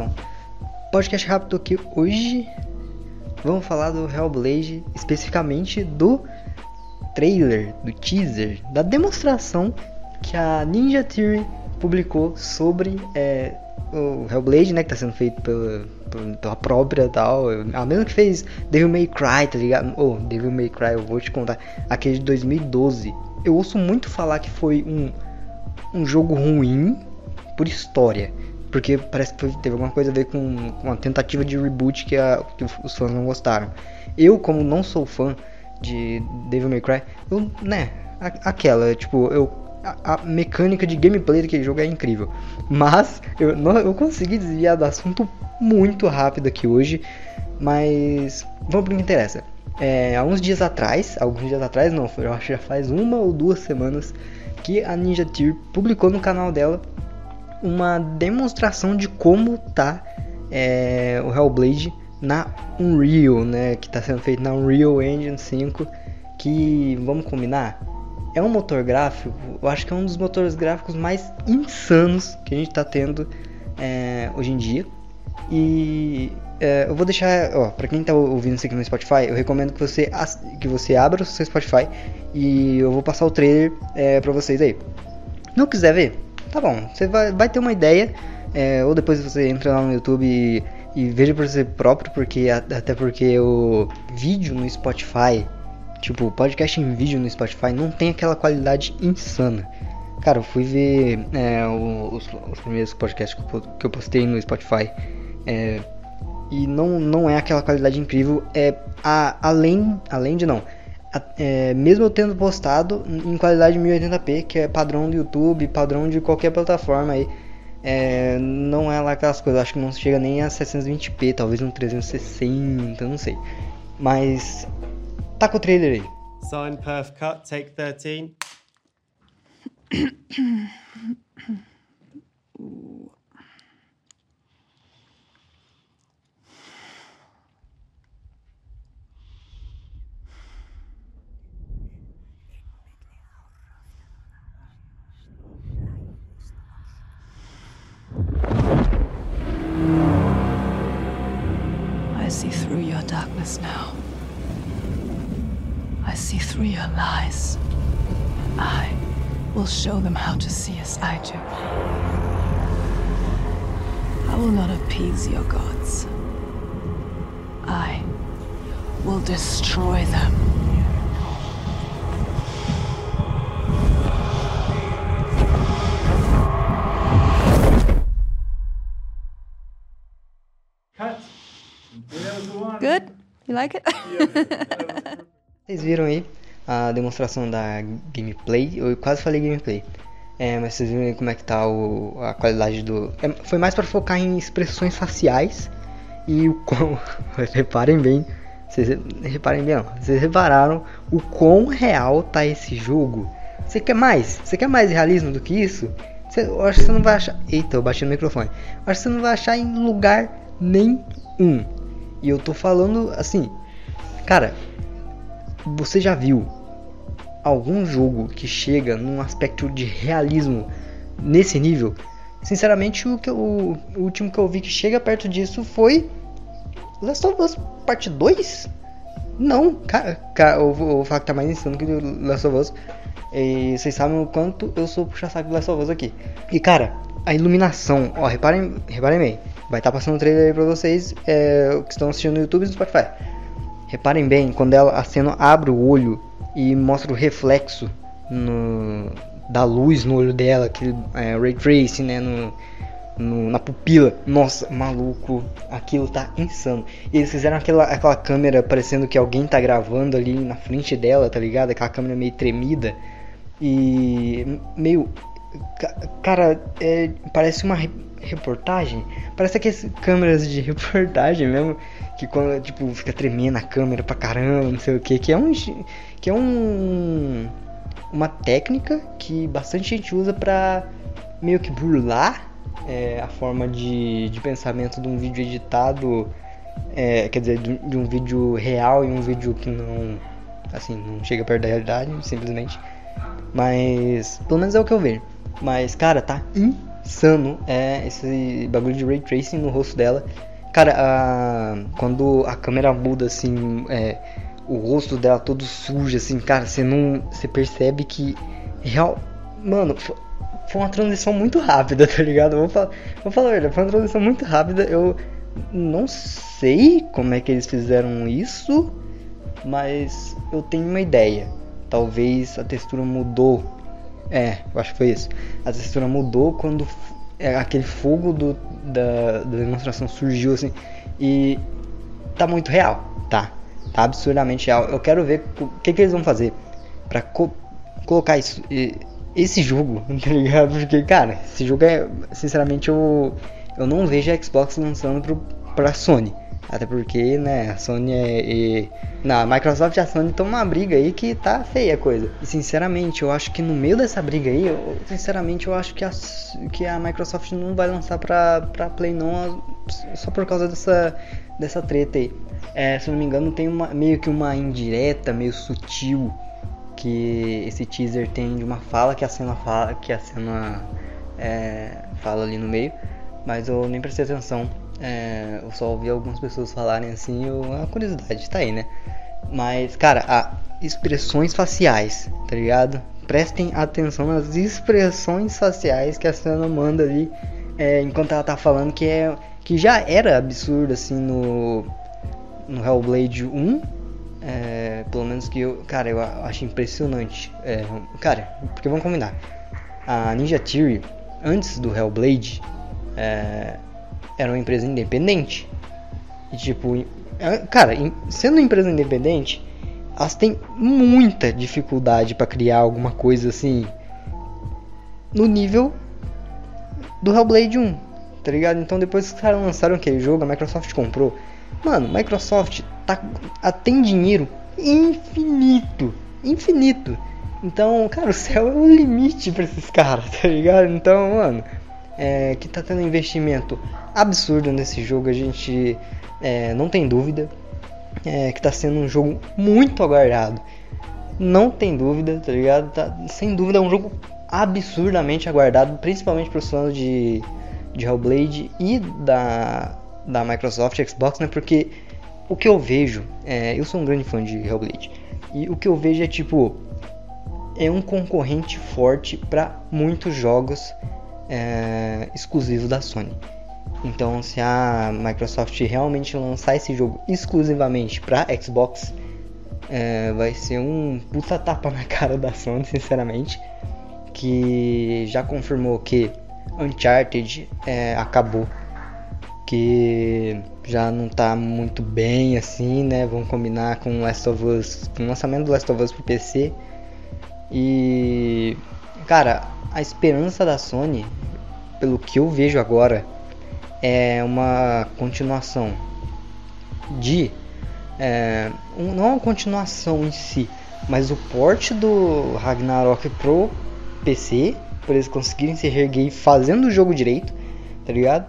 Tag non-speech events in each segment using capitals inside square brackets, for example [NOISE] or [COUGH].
então. Podcast rápido aqui hoje. Vamos falar do Hellblade, especificamente do trailer, do teaser, da demonstração que a Ninja Theory publicou sobre é, o Hellblade, né, que tá sendo feito pela, pela própria tal, a mesma que fez Devil May Cry, tá ligado? Oh, Devil May Cry, eu vou te contar, aquele de 2012. Eu ouço muito falar que foi um, um jogo ruim por história, porque parece que teve alguma coisa a ver com, com uma tentativa de reboot que, a, que os fãs não gostaram. Eu, como não sou fã de Devil May Cry, eu, né, aquela, tipo, eu a, a, mecânica de gameplay daquele jogo é incrível. Mas eu, não, eu consegui desviar do assunto muito rápido aqui hoje. Mas vamos para o que interessa. É, há uns dias atrás, alguns dias atrás, não, eu acho que já faz uma ou duas semanas que a Ninja Tier publicou no canal dela uma demonstração de como tá é, o Hellblade na Unreal, né, que está sendo feito na Unreal Engine 5, que vamos combinar, é um motor gráfico, eu acho que é um dos motores gráficos mais insanos que a gente está tendo é, hoje em dia. E é, eu vou deixar, ó, pra quem tá ouvindo isso aqui no Spotify, eu recomendo que você, que você abra o seu Spotify e eu vou passar o trailer é, pra vocês aí. Não quiser ver, tá bom, você vai, vai ter uma ideia, é, ou depois você entra lá no YouTube e, e veja por você próprio, porque até porque o vídeo no Spotify Tipo, podcast em vídeo no Spotify não tem aquela qualidade insana. Cara, eu fui ver é, os, os, primeiros podcasts que eu postei no Spotify. É, e não, não é aquela qualidade incrível. É a, além, além de não. É, mesmo eu tendo postado em qualidade 1080p, que é padrão do YouTube, padrão de qualquer plataforma aí. É, não é lá aquelas coisas, acho que não chega nem a 720p, talvez um 360, não sei. Mas Tá com o trailer aí. Sign perf cut, take 13. [COUGHS] [COUGHS] darkness now. I see through your lies. I will show them how to see as I do. I will not appease your gods. I will destroy them. You like it? [LAUGHS] Vocês viram aí a demonstração da gameplay? Eu quase falei gameplay. É, mas vocês viram aí como é que tá o, a qualidade do. É, foi mais para focar em expressões faciais e o quão. [LAUGHS] reparem bem. Vocês reparem bem, não. Vocês repararam o quão real tá esse jogo? Você quer mais? Você quer mais realismo do que isso? Você, eu acho que você não vai achar. Eita, eu bati no microfone. Eu acho que você não vai achar em lugar nenhum. E eu tô falando assim. Cara, você já viu algum jogo que chega num aspecto de realismo nesse nível? Sinceramente, o, que o último que eu vi que chega perto disso foi Last of Us Parte 2? Não, cara, cara eu vou falar que tá mais insano que o Last of Us. E vocês sabem o quanto eu sou puxa-saco do Last of Us aqui. E cara, a iluminação, ó, reparem, reparem bem. Vai estar tá passando o trailer aí pra vocês é, que estão assistindo no YouTube e no Spotify. Reparem bem, quando ela, a cena abre o olho e mostra o reflexo no, da luz no olho dela, aquele é, ray tracing, né, no, no, na pupila. Nossa, maluco, aquilo tá insano. E eles fizeram aquela, aquela câmera parecendo que alguém tá gravando ali na frente dela, tá ligado? Aquela câmera meio tremida. E meio. Cara, é, parece uma reportagem. Parece aquelas câmeras de [LAUGHS] reportagem mesmo que quando tipo fica tremendo a câmera pra caramba, não sei o que, que é um que é um uma técnica que bastante gente usa pra meio que burlar é, a forma de, de pensamento de um vídeo editado, é, quer dizer, de, de um vídeo real e um vídeo que não assim não chega perto da realidade, simplesmente. Mas pelo menos é o que eu vejo. Mas cara, tá insano é esse bagulho de ray tracing no rosto dela. Cara, a, quando a câmera muda assim, é, o rosto dela todo sujo, assim, cara, você não. Você percebe que. Real. Mano, foi, uma transição muito rápida, [LAUGHS] tá ligado? Vou falar, vou falar verdade, foi uma transição muito rápida. Eu não sei como é que eles fizeram isso, mas eu tenho uma ideia. Talvez a textura mudou. É, eu acho que foi isso. A textura mudou quando é, aquele fogo do, da, da demonstração surgiu assim. E tá muito real, tá? Tá absurdamente real. Eu quero ver o que, que eles vão fazer pra co colocar isso, esse jogo, [LAUGHS] tá ligado? Porque, cara, esse jogo é. Sinceramente, eu, eu não vejo a Xbox lançando pro, pra Sony. Até porque, né, a Sony é. E, na Microsoft e a Sony estão uma briga aí que tá feia a coisa. E sinceramente, eu acho que no meio dessa briga aí, eu, sinceramente, eu acho que a, que a Microsoft não vai lançar pra, pra Play não só por causa dessa, dessa treta aí. É, se eu não me engano, tem uma, meio que uma indireta, meio sutil que esse teaser tem de uma fala que a cena fala, que a cena é, fala ali no meio, mas eu nem prestei atenção. É, eu só ouvi algumas pessoas falarem assim, eu, a curiosidade tá aí, né? Mas, cara, a expressões faciais, tá ligado? Prestem atenção nas expressões faciais que a cena manda ali é, enquanto ela tá falando que é que já era absurdo assim no no Hellblade 1 é, pelo menos que eu, cara, eu acho impressionante. É, cara, porque vamos combinar. A Ninja Theory, antes do Hellblade, é, era uma empresa independente. E tipo, é, cara, sendo uma empresa independente, elas têm muita dificuldade para criar alguma coisa assim no nível do Hellblade 1, tá ligado? Então depois que os caras lançaram aquele jogo, a Microsoft comprou. Mano, Microsoft tá, tem dinheiro infinito. Infinito. Então, cara, o céu é o limite para esses caras, [LAUGHS] tá ligado? Então, mano, é, que tá tendo investimento absurdo nesse jogo, a gente é, não tem dúvida. É, que tá sendo um jogo muito aguardado. Não tem dúvida, tá ligado? Tá, sem dúvida é um jogo absurdamente aguardado, principalmente pros fãs de, de Hellblade e da, da Microsoft Xbox, né? Porque o que eu vejo, é, eu sou um grande fã de Hellblade, e o que eu vejo é tipo, é um concorrente forte para muitos jogos é, exclusivos da Sony. Então, se a Microsoft realmente lançar esse jogo exclusivamente para Xbox, é, vai ser um puta tapa na cara da Sony, sinceramente. Que já confirmou que Uncharted é, acabou que já não tá muito bem assim, né? Vamos combinar com Last of Us, com o lançamento do Last of Us pro PC. E cara, a esperança da Sony, pelo que eu vejo agora, é uma continuação de é, um, não uma continuação em si, mas o porte do Ragnarok pro PC, para eles conseguirem se reerguer fazendo o jogo direito, tá ligado?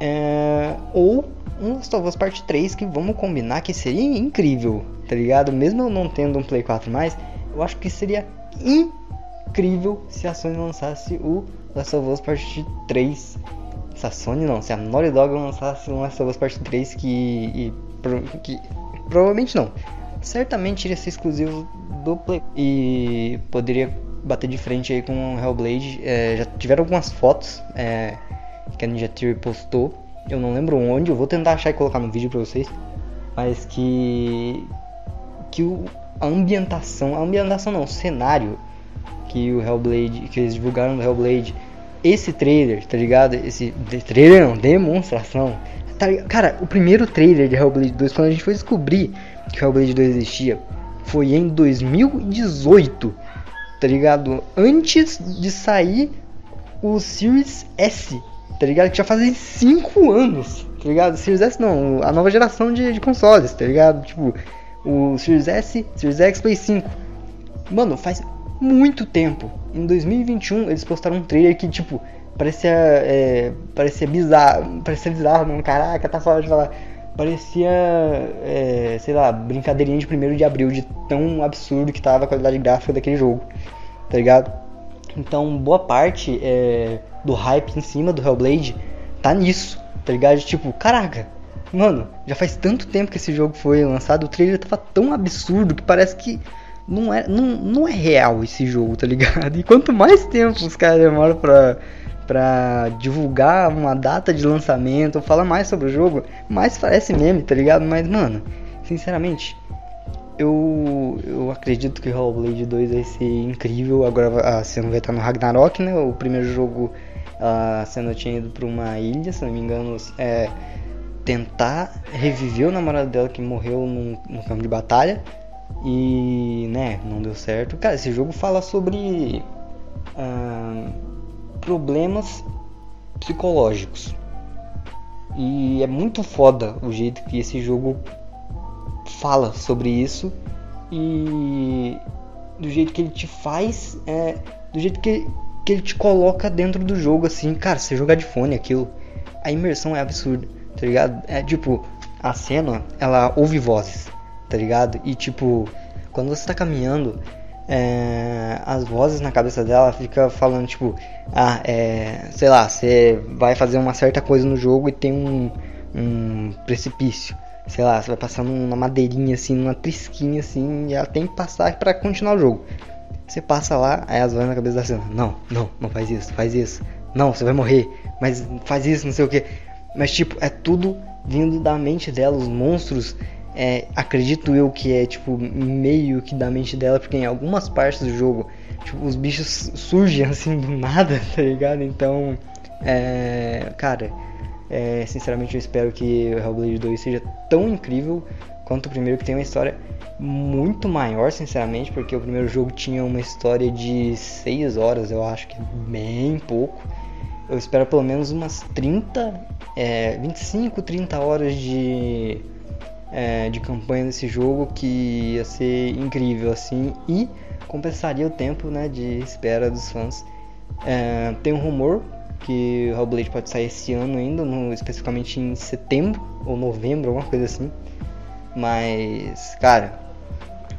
É, ou um Last of Us Part 3 que vamos combinar que seria incrível, tá ligado? Mesmo eu não tendo um Play 4 mais, eu acho que seria incrível se a Sony lançasse o Last of Us Part 3. Se a Sony não, se a Naughty Dog lançasse um Last of Us Part 3 que, e, que provavelmente não, certamente iria ser exclusivo do Play e poderia bater de frente aí com o Hellblade. É, já tiveram algumas fotos. É, que a Ninja Theory postou. Eu não lembro onde, eu vou tentar achar e colocar no vídeo pra vocês. Mas que. Que o, a ambientação. A ambientação não, o cenário que o Hellblade. Que eles divulgaram no Hellblade. Esse trailer, tá ligado? Esse. Trailer não, demonstração. Tá, cara, o primeiro trailer de Hellblade 2, quando a gente foi descobrir que o Hellblade 2 existia, foi em 2018, tá ligado? Antes de sair o Series S tá ligado? Que já fazem 5 anos, tá ligado? Series S não, a nova geração de, de consoles, tá ligado? Tipo, o Series S, Series X, Play 5. Mano, faz muito tempo. Em 2021 eles postaram um trailer que, tipo, parecia, é, parecia bizarro, parecia bizarro, mano, caraca, tá falando de falar. Parecia, é, sei lá, brincadeirinha de 1 de abril, de tão absurdo que tava a qualidade gráfica daquele jogo, tá ligado? Então, boa parte é, do hype em cima do Hellblade tá nisso, tá ligado? Tipo, caraca, mano, já faz tanto tempo que esse jogo foi lançado, o trailer tava tão absurdo que parece que não é, não, não é real esse jogo, tá ligado? [LAUGHS] E quanto mais tempo os caras demoram pra, pra divulgar uma data de lançamento, ou falar mais sobre o jogo, mais parece meme, tá ligado? Mas, mano, sinceramente, eu, eu acredito que Hellblade 2 vai ser incrível. Agora a cena vai estar no Ragnarok, né? O primeiro jogo a cena tinha ido para uma ilha, se não me engano, é, tentar reviver o namorado dela que morreu num campo de batalha. E, né, não deu certo. Cara, esse jogo fala sobre problemas psicológicos. E é muito foda o jeito que esse jogo fala sobre isso e do jeito que ele te faz, é, do jeito que, que ele te coloca dentro do jogo, assim, cara, você jogar de fone aquilo, a imersão é absurda, tá ligado? É tipo, a cena, ela ouve vozes, tá ligado? E tipo, quando você tá caminhando, é, as vozes na cabeça dela fica falando tipo, ah, é, sei lá, você vai fazer uma certa coisa no jogo e tem um, um precipício sei lá, você vai passar numa madeirinha assim, numa trisquinha assim, e ela tem que passar para continuar o jogo. Você passa lá, aí as vozes na cabeça da cena, não, não, não faz isso, faz isso, não, você vai morrer, mas faz isso, não sei o que. Mas tipo, é tudo vindo da mente dela, os monstros, é, acredito eu que é tipo meio que da mente dela, porque em algumas partes do jogo, tipo, os bichos surgem [LAUGHS] assim do nada, tá ligado? Então, é, cara, é, sinceramente, eu espero que Hellblade 2 seja tão incrível quanto o primeiro, que tem uma história muito maior, sinceramente, porque o primeiro jogo tinha uma história de 6 horas, eu acho que bem pouco. Eu espero pelo menos umas 30, é, 25, 30 horas de, é, de campanha desse jogo, que ia ser incrível assim e compensaria o tempo né, de espera dos fãs. É, tem um rumor que o Hellblade pode sair esse ano ainda, no, especificamente em setembro ou novembro, alguma coisa assim. Mas, cara,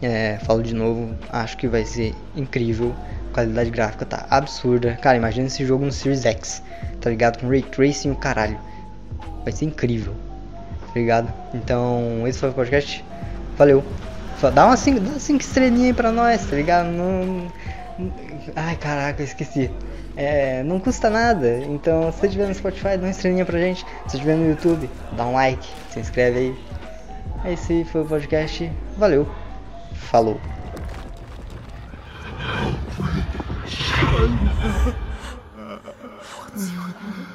é, falo de novo, acho que vai ser incrível. A qualidade gráfica tá absurda. Cara, imagina esse jogo no Series X, tá ligado? Com Ray Tracing o caralho. Vai ser incrível, ligado? Então, esse foi o podcast. Valeu. Dá uma 5 estrelinhas aí pra nós, tá ligado? Não... Ai, caraca, eu esqueci. É, não custa nada. Então, se você estiver no Spotify, dá uma estrelinha pra gente. Se você estiver no YouTube, dá um like, se inscreve aí. Esse foi o podcast. Valeu. Falou. [LAUGHS]